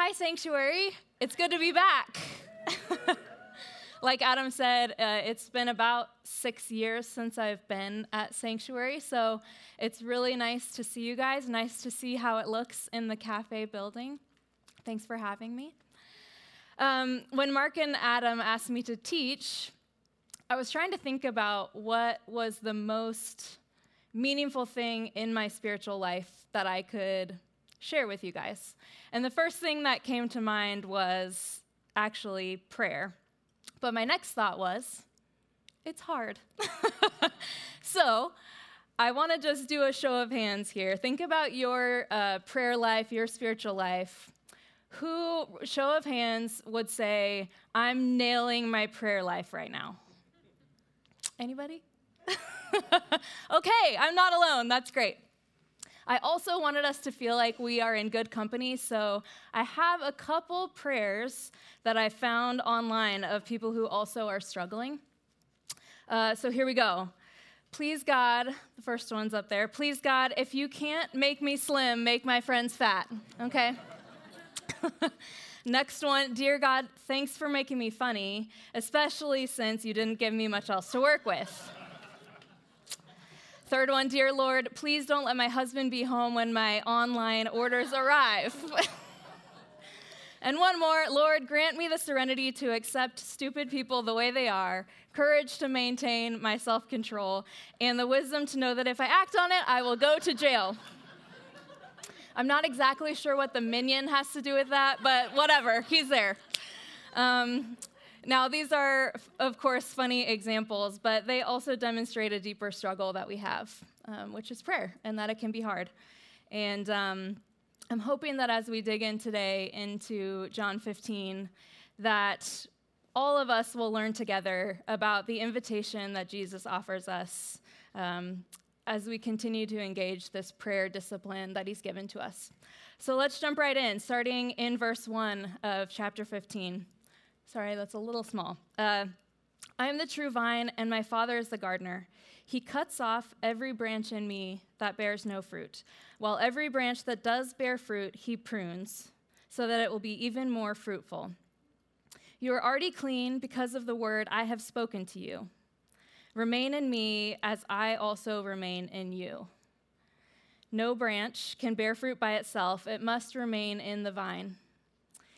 Hi, Sanctuary. It's good to be back. like Adam said, uh, it's been about six years since I've been at Sanctuary, so it's really nice to see you guys. Nice to see how it looks in the cafe building. Thanks for having me. Um, when Mark and Adam asked me to teach, I was trying to think about what was the most meaningful thing in my spiritual life that I could share with you guys. And the first thing that came to mind was actually prayer. But my next thought was, it's hard. so I want to just do a show of hands here. Think about your uh, prayer life, your spiritual life. Who, show of hands, would say, I'm nailing my prayer life right now? Anybody? okay, I'm not alone. That's great. I also wanted us to feel like we are in good company, so I have a couple prayers that I found online of people who also are struggling. Uh, so here we go. Please, God, the first one's up there. Please, God, if you can't make me slim, make my friends fat. Okay? Next one, dear God, thanks for making me funny, especially since you didn't give me much else to work with. Third one, dear Lord, please don't let my husband be home when my online orders arrive. and one more, Lord, grant me the serenity to accept stupid people the way they are, courage to maintain my self control, and the wisdom to know that if I act on it, I will go to jail. I'm not exactly sure what the minion has to do with that, but whatever, he's there. Um, now, these are, of course, funny examples, but they also demonstrate a deeper struggle that we have, um, which is prayer, and that it can be hard. And um, I'm hoping that as we dig in today into John 15, that all of us will learn together about the invitation that Jesus offers us um, as we continue to engage this prayer discipline that he's given to us. So let's jump right in, starting in verse 1 of chapter 15. Sorry, that's a little small. Uh, I am the true vine, and my Father is the gardener. He cuts off every branch in me that bears no fruit, while every branch that does bear fruit, he prunes, so that it will be even more fruitful. You are already clean because of the word I have spoken to you. Remain in me as I also remain in you. No branch can bear fruit by itself, it must remain in the vine.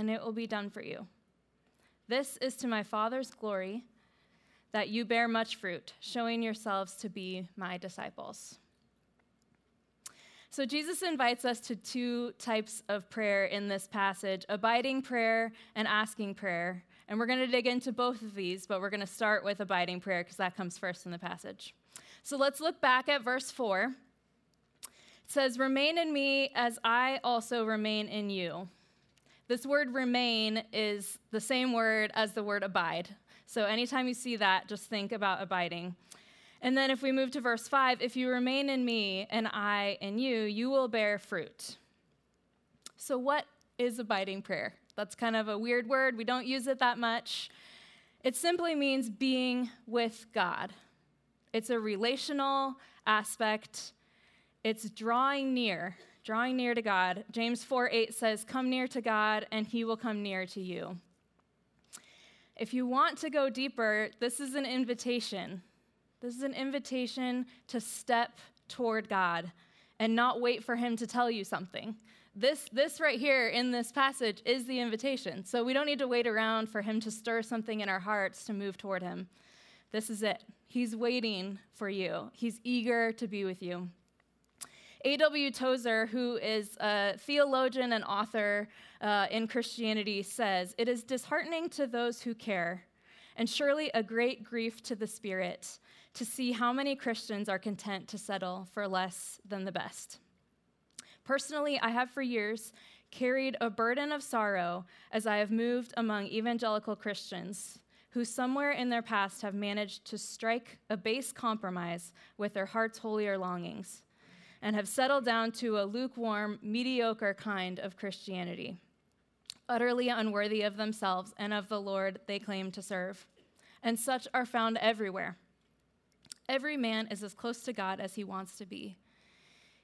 and it will be done for you. This is to my Father's glory that you bear much fruit, showing yourselves to be my disciples. So, Jesus invites us to two types of prayer in this passage abiding prayer and asking prayer. And we're going to dig into both of these, but we're going to start with abiding prayer because that comes first in the passage. So, let's look back at verse 4. It says, Remain in me as I also remain in you. This word remain is the same word as the word abide. So anytime you see that, just think about abiding. And then if we move to verse 5, if you remain in me and I in you, you will bear fruit. So, what is abiding prayer? That's kind of a weird word. We don't use it that much. It simply means being with God. It's a relational aspect, it's drawing near drawing near to God. James 4 8 says, Come near to God, and he will come near to you. If you want to go deeper, this is an invitation. This is an invitation to step toward God and not wait for him to tell you something. This, this right here in this passage is the invitation. So we don't need to wait around for him to stir something in our hearts to move toward him. This is it. He's waiting for you, he's eager to be with you. A.W. Tozer, who is a theologian and author uh, in Christianity, says, It is disheartening to those who care, and surely a great grief to the spirit, to see how many Christians are content to settle for less than the best. Personally, I have for years carried a burden of sorrow as I have moved among evangelical Christians who somewhere in their past have managed to strike a base compromise with their heart's holier longings and have settled down to a lukewarm, mediocre kind of Christianity, utterly unworthy of themselves and of the Lord they claim to serve. And such are found everywhere. Every man is as close to God as he wants to be.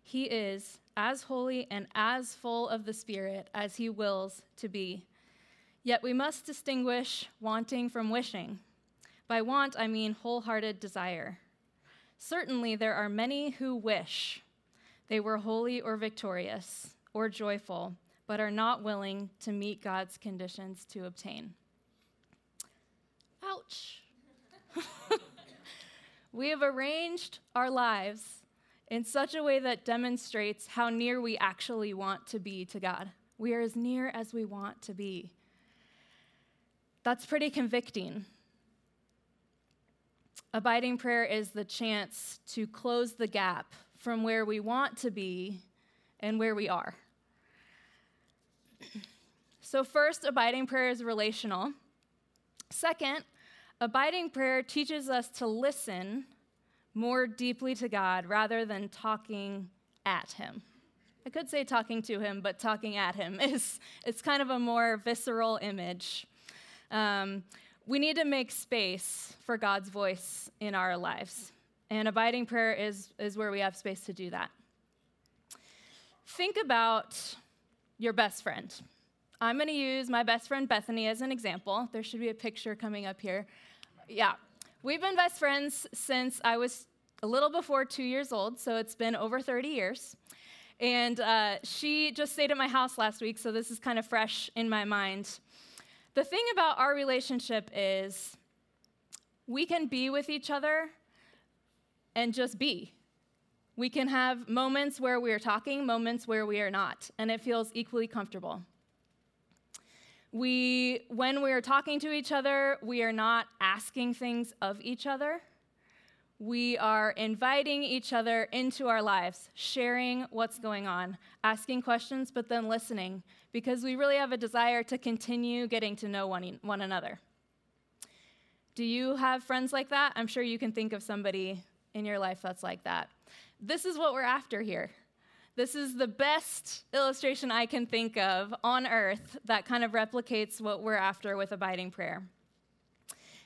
He is as holy and as full of the Spirit as he wills to be. Yet we must distinguish wanting from wishing. By want, I mean wholehearted desire. Certainly, there are many who wish they were holy or victorious or joyful, but are not willing to meet God's conditions to obtain. Ouch. we have arranged our lives in such a way that demonstrates how near we actually want to be to God. We are as near as we want to be. That's pretty convicting. Abiding prayer is the chance to close the gap from where we want to be and where we are. So, first, abiding prayer is relational. Second, abiding prayer teaches us to listen more deeply to God rather than talking at Him. I could say talking to Him, but talking at Him is it's kind of a more visceral image. Um, we need to make space for God's voice in our lives. And abiding prayer is, is where we have space to do that. Think about your best friend. I'm going to use my best friend Bethany as an example. There should be a picture coming up here. Yeah, we've been best friends since I was a little before two years old, so it's been over 30 years. And uh, she just stayed at my house last week, so this is kind of fresh in my mind. The thing about our relationship is we can be with each other and just be. We can have moments where we are talking, moments where we are not, and it feels equally comfortable. We, when we are talking to each other, we are not asking things of each other. We are inviting each other into our lives, sharing what's going on, asking questions, but then listening, because we really have a desire to continue getting to know one, one another. Do you have friends like that? I'm sure you can think of somebody in your life that's like that. This is what we're after here. This is the best illustration I can think of on earth that kind of replicates what we're after with abiding prayer.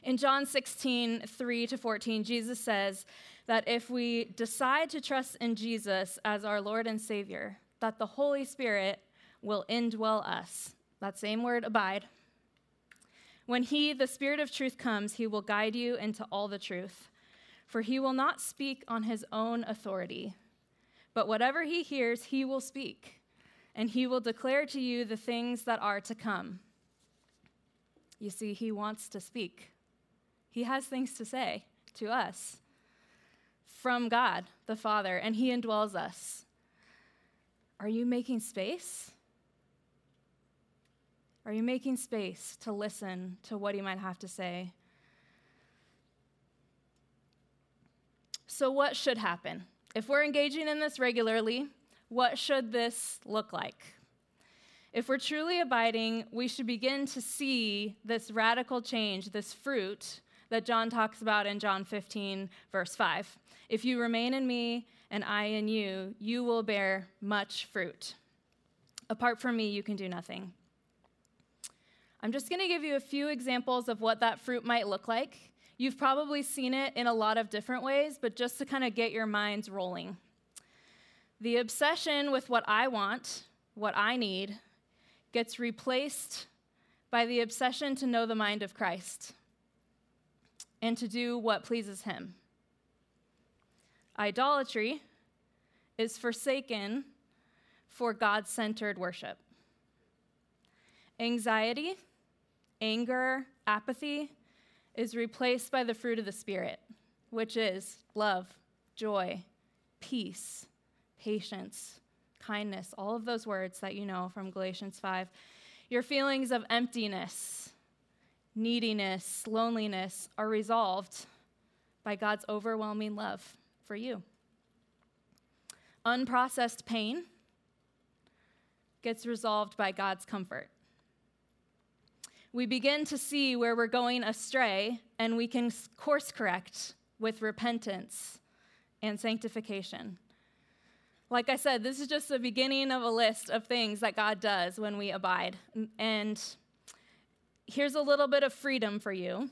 In John 16, 3 to 14, Jesus says that if we decide to trust in Jesus as our Lord and Savior, that the Holy Spirit will indwell us. That same word, abide. When He, the Spirit of truth, comes, He will guide you into all the truth. For He will not speak on His own authority, but whatever He hears, He will speak, and He will declare to you the things that are to come. You see, He wants to speak. He has things to say to us from God the Father, and He indwells us. Are you making space? Are you making space to listen to what He might have to say? So, what should happen? If we're engaging in this regularly, what should this look like? If we're truly abiding, we should begin to see this radical change, this fruit that John talks about in John 15, verse 5. If you remain in me and I in you, you will bear much fruit. Apart from me, you can do nothing. I'm just going to give you a few examples of what that fruit might look like. You've probably seen it in a lot of different ways, but just to kind of get your minds rolling. The obsession with what I want, what I need, gets replaced by the obsession to know the mind of Christ and to do what pleases him. Idolatry is forsaken for God centered worship. Anxiety, anger, apathy is replaced by the fruit of the Spirit, which is love, joy, peace, patience, kindness, all of those words that you know from Galatians 5. Your feelings of emptiness, neediness, loneliness are resolved by God's overwhelming love for you. Unprocessed pain gets resolved by God's comfort. We begin to see where we're going astray, and we can course correct with repentance and sanctification. Like I said, this is just the beginning of a list of things that God does when we abide. And here's a little bit of freedom for you.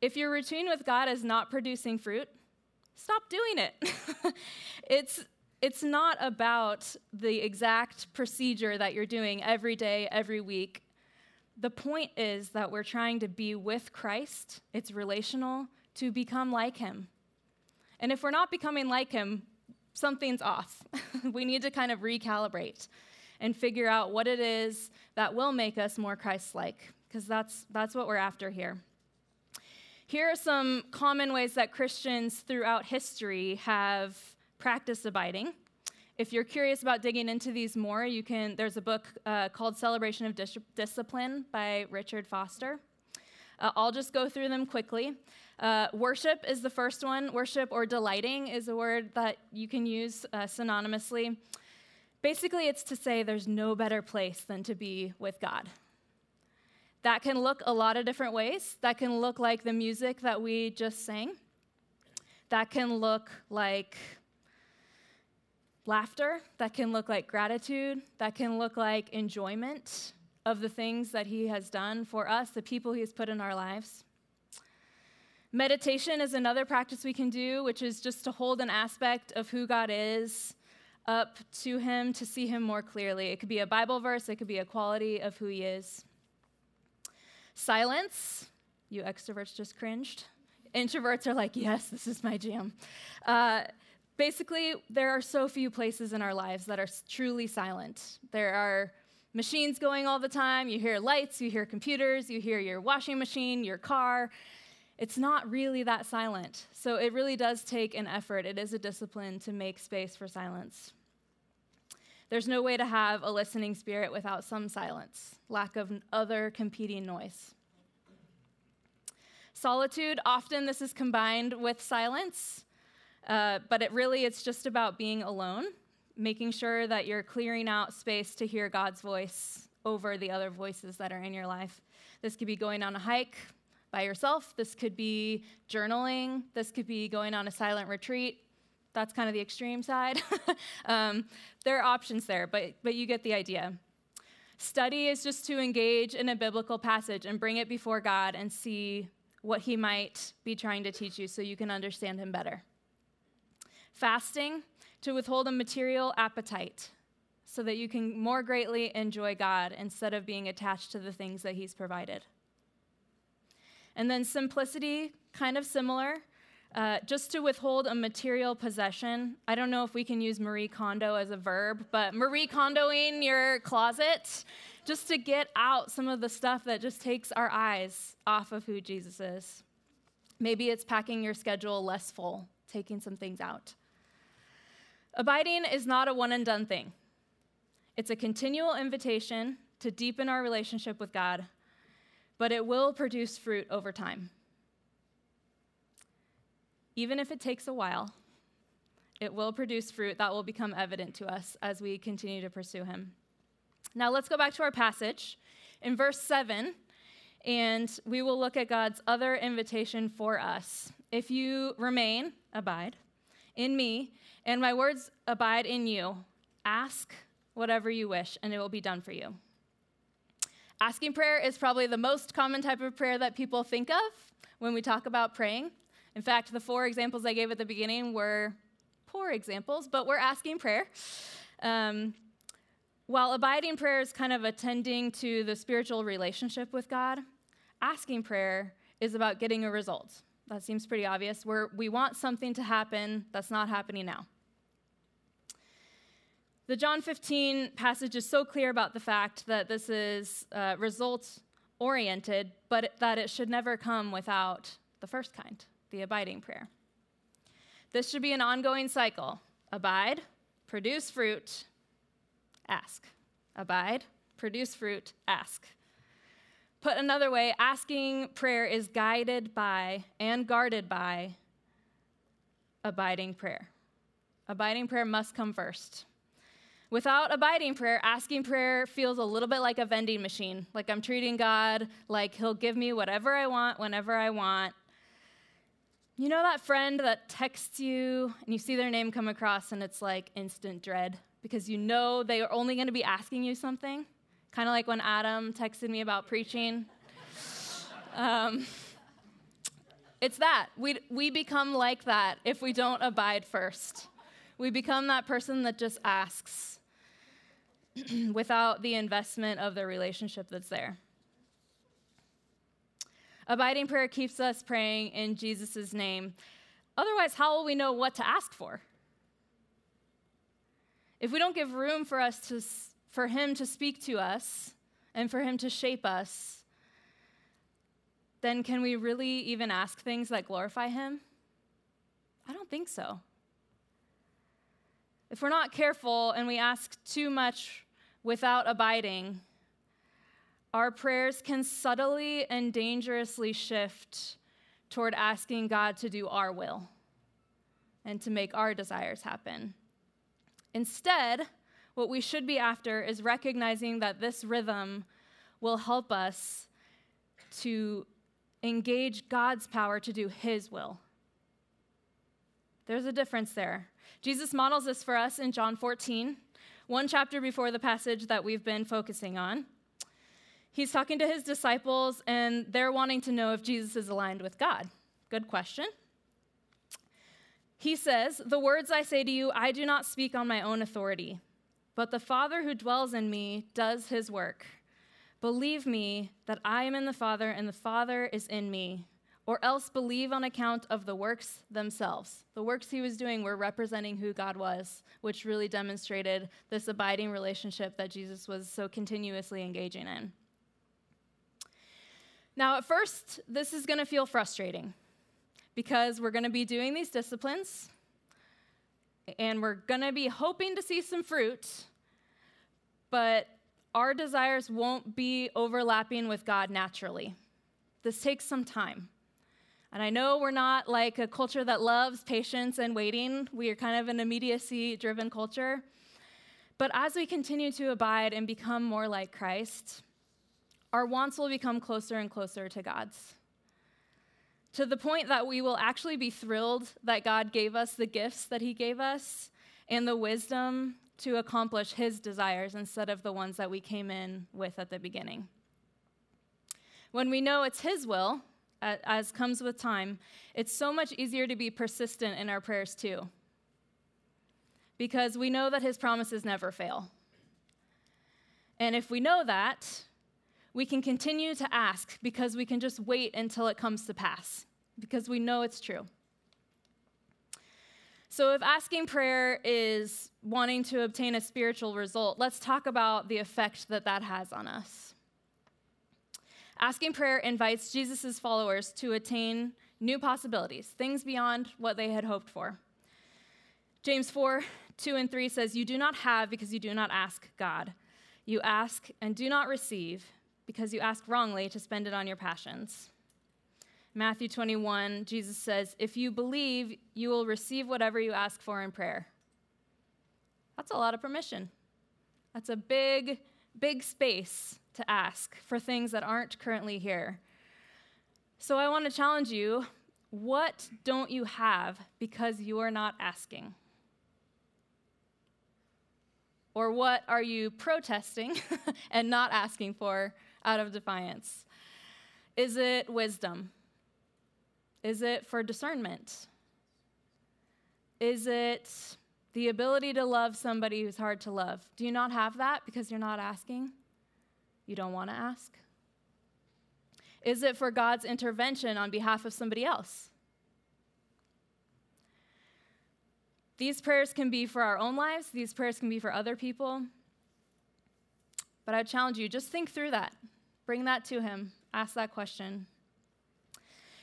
If your routine with God is not producing fruit, stop doing it. it's it's not about the exact procedure that you're doing every day, every week. The point is that we're trying to be with Christ. It's relational to become like him. And if we're not becoming like him, something's off. we need to kind of recalibrate and figure out what it is that will make us more Christ like, because that's, that's what we're after here. Here are some common ways that Christians throughout history have practiced abiding. If you're curious about digging into these more, you can. There's a book uh, called Celebration of Dis- Discipline by Richard Foster. Uh, I'll just go through them quickly. Uh, worship is the first one. Worship or delighting is a word that you can use uh, synonymously. Basically, it's to say there's no better place than to be with God. That can look a lot of different ways. That can look like the music that we just sang. That can look like laughter. That can look like gratitude. That can look like enjoyment of the things that He has done for us, the people He has put in our lives. Meditation is another practice we can do, which is just to hold an aspect of who God is up to Him to see Him more clearly. It could be a Bible verse, it could be a quality of who He is. Silence, you extroverts just cringed. Introverts are like, yes, this is my jam. Uh, basically, there are so few places in our lives that are truly silent. There are machines going all the time. You hear lights, you hear computers, you hear your washing machine, your car. It's not really that silent. So it really does take an effort. It is a discipline to make space for silence. There's no way to have a listening spirit without some silence, lack of other competing noise. Solitude, often this is combined with silence, uh, but it really it's just about being alone making sure that you're clearing out space to hear God's voice over the other voices that are in your life. This could be going on a hike by yourself, this could be journaling, this could be going on a silent retreat. That's kind of the extreme side. um, there are options there, but, but you get the idea. Study is just to engage in a biblical passage and bring it before God and see what He might be trying to teach you so you can understand Him better. Fasting to withhold a material appetite so that you can more greatly enjoy God instead of being attached to the things that He's provided. And then simplicity, kind of similar, uh, just to withhold a material possession. I don't know if we can use Marie Kondo as a verb, but Marie Kondoing your closet, just to get out some of the stuff that just takes our eyes off of who Jesus is. Maybe it's packing your schedule less full, taking some things out. Abiding is not a one and done thing, it's a continual invitation to deepen our relationship with God, but it will produce fruit over time. Even if it takes a while, it will produce fruit that will become evident to us as we continue to pursue Him. Now, let's go back to our passage in verse 7, and we will look at God's other invitation for us. If you remain, abide, in me, and my words abide in you. Ask whatever you wish, and it will be done for you. Asking prayer is probably the most common type of prayer that people think of when we talk about praying. In fact, the four examples I gave at the beginning were poor examples, but we're asking prayer. Um, while abiding prayer is kind of attending to the spiritual relationship with God, asking prayer is about getting a result. That seems pretty obvious. Where we want something to happen that's not happening now. The John 15 passage is so clear about the fact that this is uh, results oriented, but that it should never come without the first kind, the abiding prayer. This should be an ongoing cycle abide, produce fruit, ask. Abide, produce fruit, ask. Put another way, asking prayer is guided by and guarded by abiding prayer. Abiding prayer must come first. Without abiding prayer, asking prayer feels a little bit like a vending machine. Like I'm treating God like He'll give me whatever I want whenever I want. You know that friend that texts you and you see their name come across and it's like instant dread because you know they are only going to be asking you something? Kind of like when Adam texted me about preaching. Um, it's that. We, we become like that if we don't abide first. We become that person that just asks without the investment of the relationship that's there. Abiding prayer keeps us praying in Jesus' name. Otherwise, how will we know what to ask for? If we don't give room for us to, for him to speak to us and for him to shape us, then can we really even ask things that glorify him? I don't think so. If we're not careful and we ask too much without abiding, our prayers can subtly and dangerously shift toward asking God to do our will and to make our desires happen. Instead, what we should be after is recognizing that this rhythm will help us to engage God's power to do His will. There's a difference there. Jesus models this for us in John 14, one chapter before the passage that we've been focusing on. He's talking to his disciples, and they're wanting to know if Jesus is aligned with God. Good question. He says, The words I say to you, I do not speak on my own authority, but the Father who dwells in me does his work. Believe me that I am in the Father and the Father is in me, or else believe on account of the works themselves. The works he was doing were representing who God was, which really demonstrated this abiding relationship that Jesus was so continuously engaging in. Now, at first, this is going to feel frustrating because we're going to be doing these disciplines and we're going to be hoping to see some fruit, but our desires won't be overlapping with God naturally. This takes some time. And I know we're not like a culture that loves patience and waiting. We are kind of an immediacy driven culture. But as we continue to abide and become more like Christ, our wants will become closer and closer to God's. To the point that we will actually be thrilled that God gave us the gifts that He gave us and the wisdom to accomplish his desires instead of the ones that we came in with at the beginning. When we know it's his will, as comes with time, it's so much easier to be persistent in our prayers too. Because we know that his promises never fail. And if we know that, we can continue to ask because we can just wait until it comes to pass, because we know it's true. So, if asking prayer is wanting to obtain a spiritual result, let's talk about the effect that that has on us. Asking prayer invites Jesus' followers to attain new possibilities, things beyond what they had hoped for. James 4 2 and 3 says, You do not have because you do not ask God. You ask and do not receive because you ask wrongly to spend it on your passions. Matthew 21, Jesus says, If you believe, you will receive whatever you ask for in prayer. That's a lot of permission. That's a big, big space to ask for things that aren't currently here. So I want to challenge you what don't you have because you are not asking? Or what are you protesting and not asking for out of defiance? Is it wisdom? Is it for discernment? Is it the ability to love somebody who's hard to love? Do you not have that because you're not asking? You don't want to ask? Is it for God's intervention on behalf of somebody else? These prayers can be for our own lives, these prayers can be for other people. But I challenge you just think through that. Bring that to Him. Ask that question.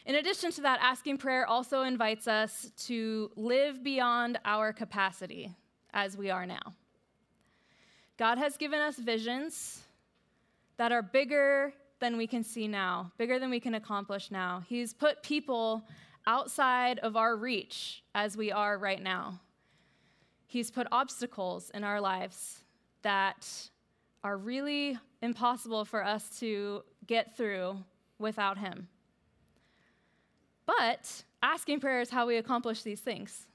In addition to that, asking prayer also invites us to live beyond our capacity as we are now. God has given us visions that are bigger than we can see now, bigger than we can accomplish now. He's put people outside of our reach as we are right now. He's put obstacles in our lives that are really impossible for us to get through without Him. But asking prayer is how we accomplish these things.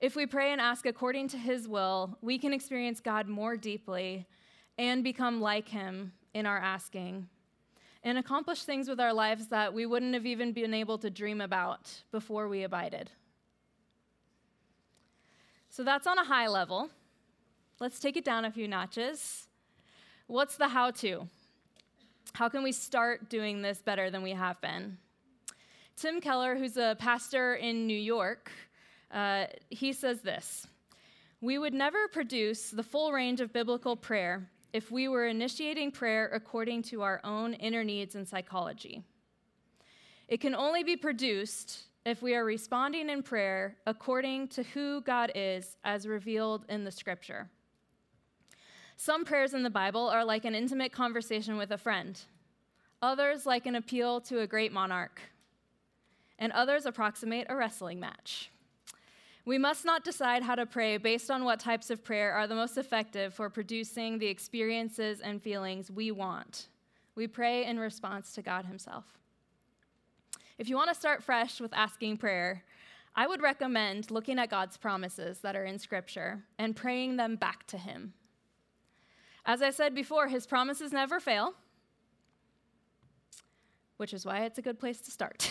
If we pray and ask according to His will, we can experience God more deeply and become like Him in our asking and accomplish things with our lives that we wouldn't have even been able to dream about before we abided. So that's on a high level. Let's take it down a few notches. What's the how to? How can we start doing this better than we have been? Tim Keller, who's a pastor in New York, uh, he says this We would never produce the full range of biblical prayer if we were initiating prayer according to our own inner needs and psychology. It can only be produced if we are responding in prayer according to who God is as revealed in the scripture. Some prayers in the Bible are like an intimate conversation with a friend, others, like an appeal to a great monarch, and others approximate a wrestling match. We must not decide how to pray based on what types of prayer are the most effective for producing the experiences and feelings we want. We pray in response to God Himself. If you want to start fresh with asking prayer, I would recommend looking at God's promises that are in Scripture and praying them back to Him. As I said before, His promises never fail, which is why it's a good place to start.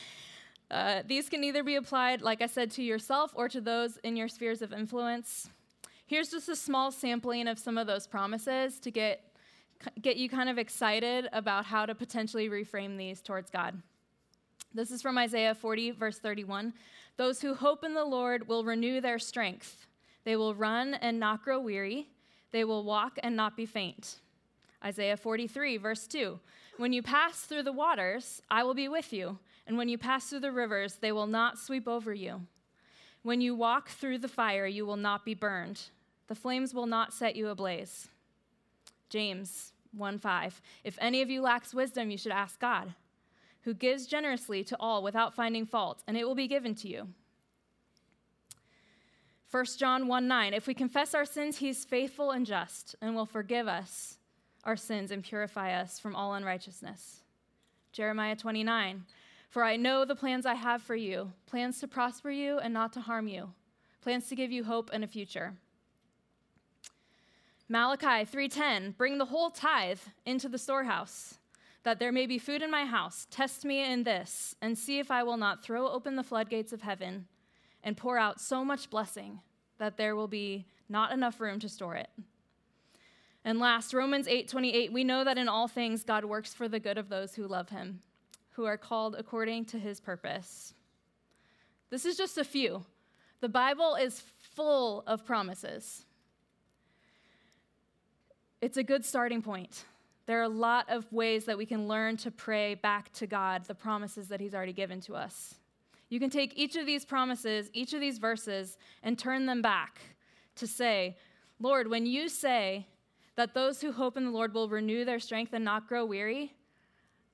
uh, these can either be applied, like I said, to yourself or to those in your spheres of influence. Here's just a small sampling of some of those promises to get, get you kind of excited about how to potentially reframe these towards God. This is from Isaiah 40, verse 31. Those who hope in the Lord will renew their strength. They will run and not grow weary. They will walk and not be faint. Isaiah 43, verse 2. When you pass through the waters, I will be with you. And when you pass through the rivers, they will not sweep over you. When you walk through the fire, you will not be burned. The flames will not set you ablaze. James 1 5. If any of you lacks wisdom, you should ask God who gives generously to all without finding fault, and it will be given to you. 1 John 1 9, if we confess our sins, he's faithful and just and will forgive us our sins and purify us from all unrighteousness. Jeremiah 29, for I know the plans I have for you plans to prosper you and not to harm you, plans to give you hope and a future. Malachi 3:10 Bring the whole tithe into the storehouse that there may be food in my house. Test me in this, and see if I will not throw open the floodgates of heaven and pour out so much blessing that there will be not enough room to store it. And last, Romans 8:28, we know that in all things God works for the good of those who love him, who are called according to his purpose. This is just a few. The Bible is full of promises. It's a good starting point. There are a lot of ways that we can learn to pray back to God the promises that He's already given to us. You can take each of these promises, each of these verses, and turn them back to say, Lord, when you say that those who hope in the Lord will renew their strength and not grow weary,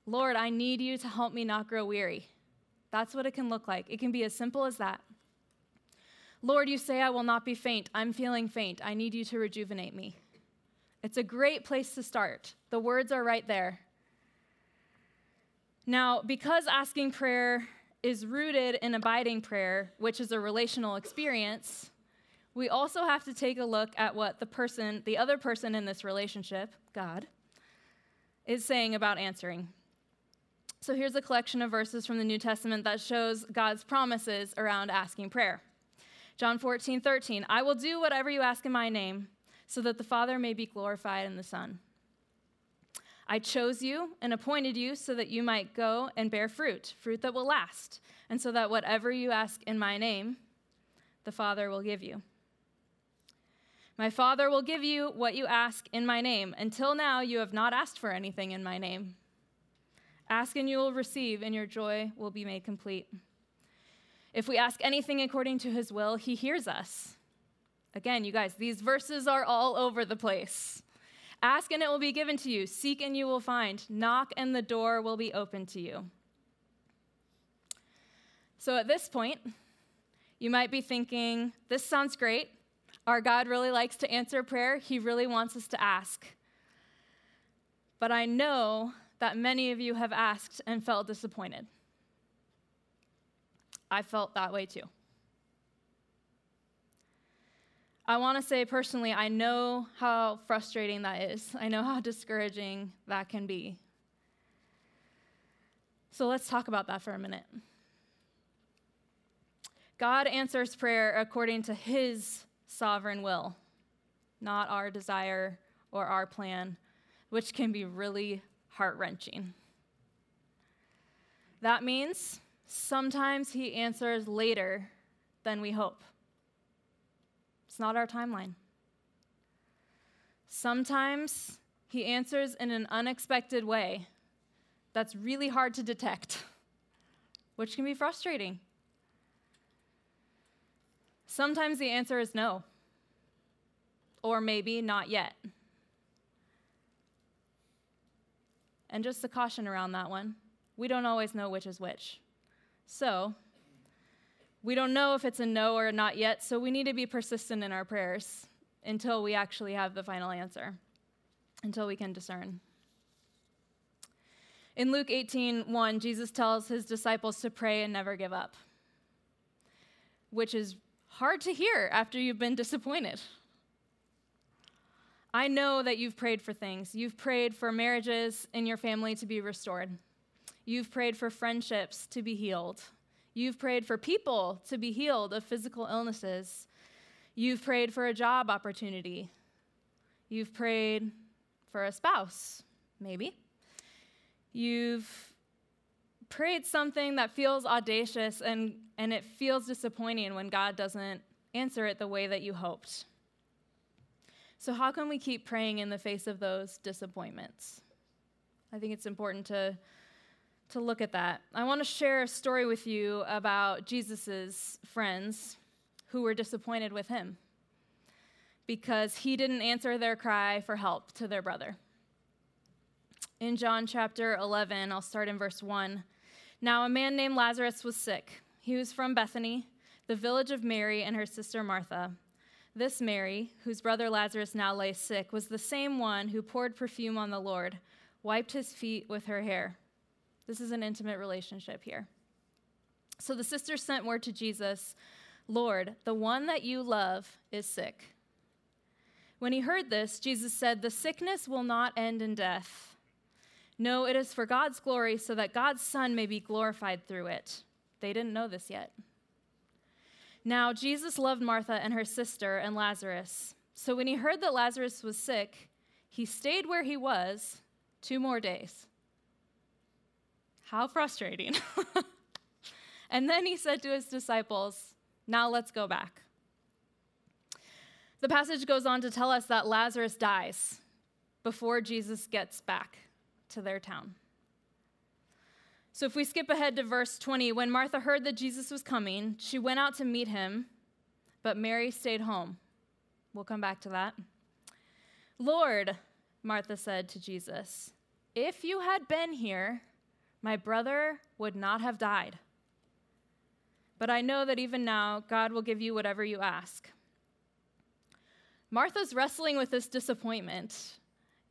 Lord, I need you to help me not grow weary. That's what it can look like. It can be as simple as that. Lord, you say I will not be faint. I'm feeling faint. I need you to rejuvenate me. It's a great place to start. The words are right there. Now, because asking prayer is rooted in abiding prayer, which is a relational experience, we also have to take a look at what the person, the other person in this relationship, God, is saying about answering. So here's a collection of verses from the New Testament that shows God's promises around asking prayer. John 14, 13, I will do whatever you ask in my name so that the Father may be glorified in the Son. I chose you and appointed you so that you might go and bear fruit, fruit that will last, and so that whatever you ask in my name, the Father will give you. My Father will give you what you ask in my name. Until now, you have not asked for anything in my name. Ask and you will receive, and your joy will be made complete. If we ask anything according to his will, he hears us. Again, you guys, these verses are all over the place. Ask and it will be given to you. Seek and you will find. Knock and the door will be open to you. So at this point, You might be thinking, this sounds great. Our God really likes to answer prayer, He really wants us to ask. But I know that many of you have asked and felt disappointed. I felt that way too. I want to say personally, I know how frustrating that is. I know how discouraging that can be. So let's talk about that for a minute. God answers prayer according to his sovereign will, not our desire or our plan, which can be really heart wrenching. That means sometimes he answers later than we hope. It's not our timeline. Sometimes he answers in an unexpected way that's really hard to detect, which can be frustrating. Sometimes the answer is no, or maybe not yet. And just a caution around that one we don't always know which is which. So, we don't know if it's a no or a not yet, so we need to be persistent in our prayers until we actually have the final answer, until we can discern. In Luke 18 1, Jesus tells his disciples to pray and never give up, which is hard to hear after you've been disappointed. I know that you've prayed for things. You've prayed for marriages in your family to be restored. You've prayed for friendships to be healed. You've prayed for people to be healed of physical illnesses. You've prayed for a job opportunity. You've prayed for a spouse, maybe. You've prayed something that feels audacious and, and it feels disappointing when God doesn't answer it the way that you hoped. So, how can we keep praying in the face of those disappointments? I think it's important to, to look at that. I want to share a story with you about Jesus' friends who were disappointed with him because he didn't answer their cry for help to their brother. In John chapter 11, I'll start in verse 1. Now, a man named Lazarus was sick. He was from Bethany, the village of Mary and her sister Martha. This Mary, whose brother Lazarus now lay sick, was the same one who poured perfume on the Lord, wiped his feet with her hair. This is an intimate relationship here. So the sisters sent word to Jesus Lord, the one that you love is sick. When he heard this, Jesus said, The sickness will not end in death. No, it is for God's glory, so that God's Son may be glorified through it. They didn't know this yet. Now, Jesus loved Martha and her sister and Lazarus. So when he heard that Lazarus was sick, he stayed where he was two more days. How frustrating. and then he said to his disciples, Now let's go back. The passage goes on to tell us that Lazarus dies before Jesus gets back to their town. So if we skip ahead to verse 20, when Martha heard that Jesus was coming, she went out to meet him, but Mary stayed home. We'll come back to that. Lord, Martha said to Jesus, if you had been here, my brother would not have died. But I know that even now, God will give you whatever you ask. Martha's wrestling with this disappointment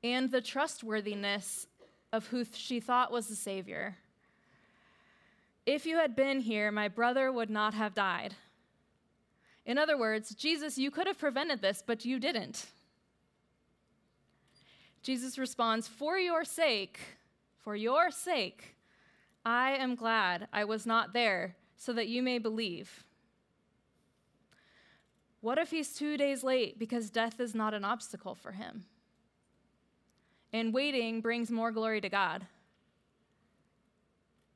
and the trustworthiness of who she thought was the Savior. If you had been here, my brother would not have died. In other words, Jesus, you could have prevented this, but you didn't. Jesus responds, For your sake, for your sake, I am glad I was not there so that you may believe. What if he's two days late because death is not an obstacle for him? and waiting brings more glory to God.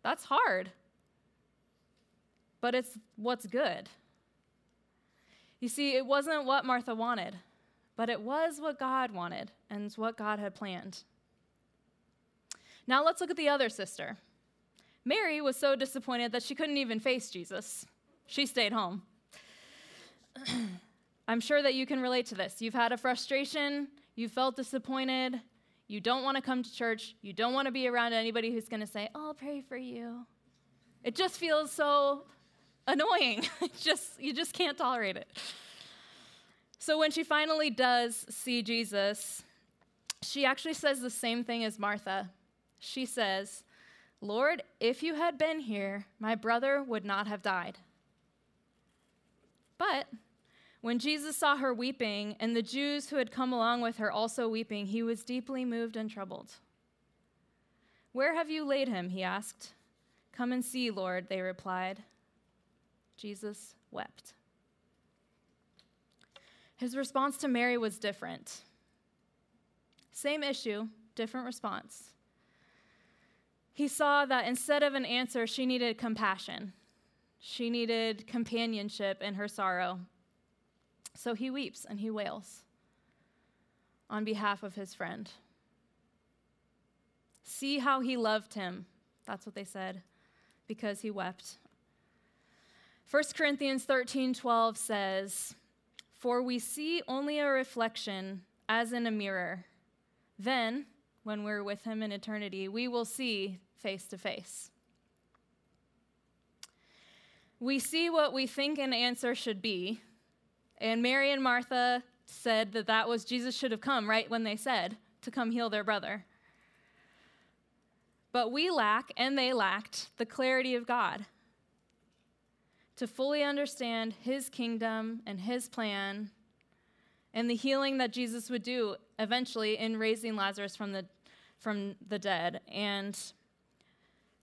That's hard, but it's what's good. You see, it wasn't what Martha wanted, but it was what God wanted and what God had planned. Now let's look at the other sister. Mary was so disappointed that she couldn't even face Jesus. She stayed home. I'm sure that you can relate to this. You've had a frustration, you felt disappointed, you don't want to come to church. You don't want to be around anybody who's going to say, I'll pray for you. It just feels so annoying. just you just can't tolerate it. So when she finally does see Jesus, she actually says the same thing as Martha. She says, Lord, if you had been here, my brother would not have died. But when Jesus saw her weeping, and the Jews who had come along with her also weeping, he was deeply moved and troubled. Where have you laid him? he asked. Come and see, Lord, they replied. Jesus wept. His response to Mary was different. Same issue, different response. He saw that instead of an answer, she needed compassion. She needed companionship in her sorrow. So he weeps and he wails on behalf of his friend. See how he loved him. That's what they said, because he wept. 1 Corinthians 13 12 says, For we see only a reflection as in a mirror. Then, when we're with him in eternity, we will see face to face. We see what we think an answer should be, and Mary and Martha said that that was Jesus should have come right when they said to come heal their brother. But we lack, and they lacked, the clarity of God to fully understand his kingdom and his plan and the healing that Jesus would do eventually in raising Lazarus from the, from the dead. And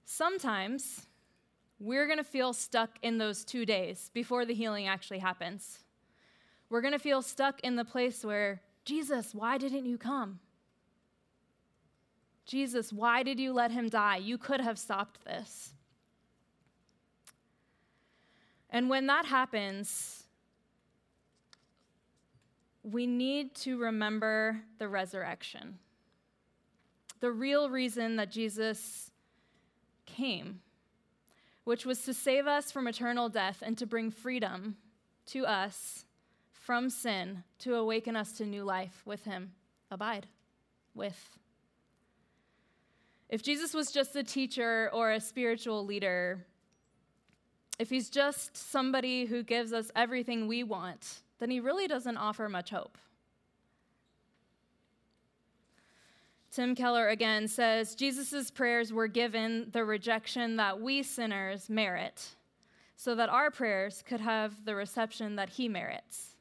sometimes we're going to feel stuck in those two days before the healing actually happens. We're going to feel stuck in the place where, Jesus, why didn't you come? Jesus, why did you let him die? You could have stopped this. And when that happens, we need to remember the resurrection. The real reason that Jesus came, which was to save us from eternal death and to bring freedom to us from sin, to awaken us to new life with Him. Abide with. If Jesus was just a teacher or a spiritual leader, if he's just somebody who gives us everything we want, then he really doesn't offer much hope. Tim Keller again says Jesus' prayers were given the rejection that we sinners merit, so that our prayers could have the reception that he merits.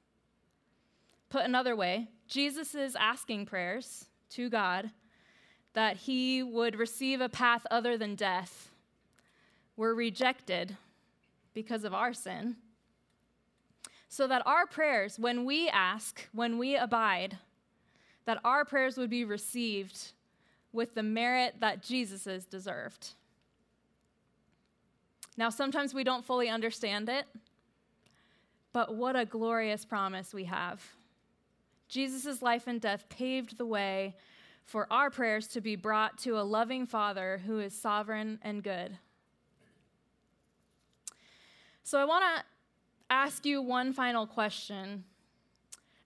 Put another way, Jesus' asking prayers to God that he would receive a path other than death were rejected because of our sin so that our prayers, when we ask, when we abide, that our prayers would be received with the merit that Jesus' deserved. Now, sometimes we don't fully understand it, but what a glorious promise we have. Jesus' life and death paved the way for our prayers to be brought to a loving Father who is sovereign and good. So I want to ask you one final question.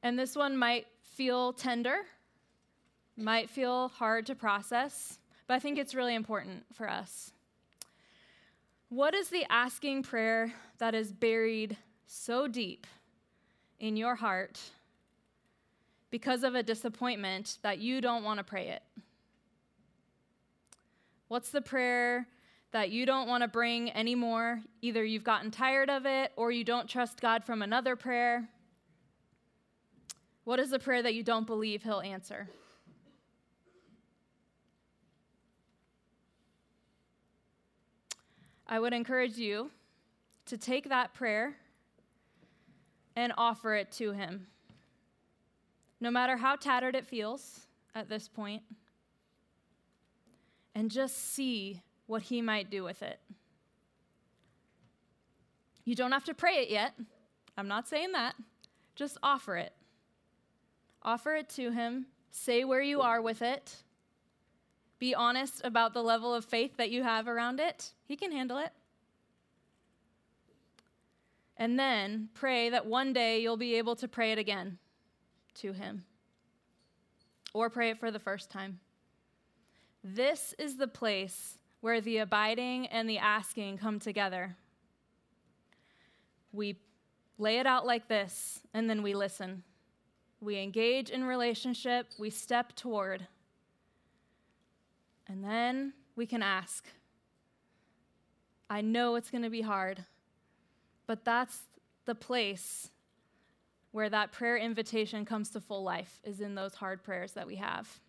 And this one might feel tender, might feel hard to process, but I think it's really important for us. What is the asking prayer that is buried so deep in your heart because of a disappointment that you don't want to pray it? What's the prayer that you don't want to bring anymore. Either you've gotten tired of it or you don't trust God from another prayer. What is the prayer that you don't believe He'll answer? I would encourage you to take that prayer and offer it to Him. No matter how tattered it feels at this point, and just see what he might do with it. You don't have to pray it yet. I'm not saying that. Just offer it. Offer it to him. Say where you are with it. Be honest about the level of faith that you have around it. He can handle it. And then pray that one day you'll be able to pray it again to him. Or pray it for the first time. This is the place where the abiding and the asking come together. we lay it out like this, and then we listen. We engage in relationship, we step toward, and then we can ask. I know it's going to be hard, but that's the place where that prayer invitation comes to full life, is in those hard prayers that we have.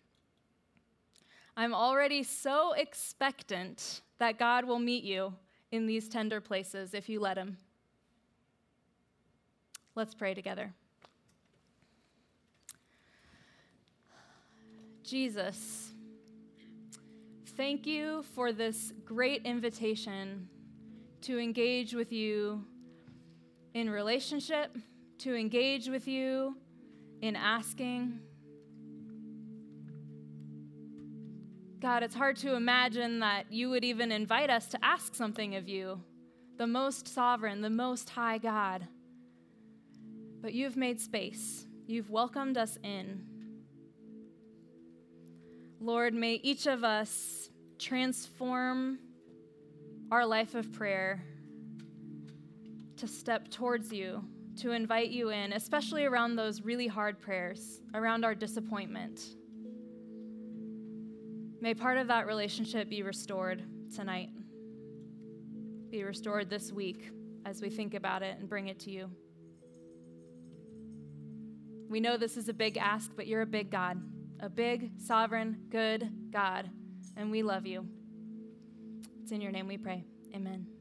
I'm already so expectant that God will meet you in these tender places if you let Him. Let's pray together. Jesus, thank you for this great invitation to engage with you in relationship, to engage with you in asking. God, it's hard to imagine that you would even invite us to ask something of you, the most sovereign, the most high God. But you've made space, you've welcomed us in. Lord, may each of us transform our life of prayer to step towards you, to invite you in, especially around those really hard prayers, around our disappointment. May part of that relationship be restored tonight, be restored this week as we think about it and bring it to you. We know this is a big ask, but you're a big God, a big, sovereign, good God, and we love you. It's in your name we pray. Amen.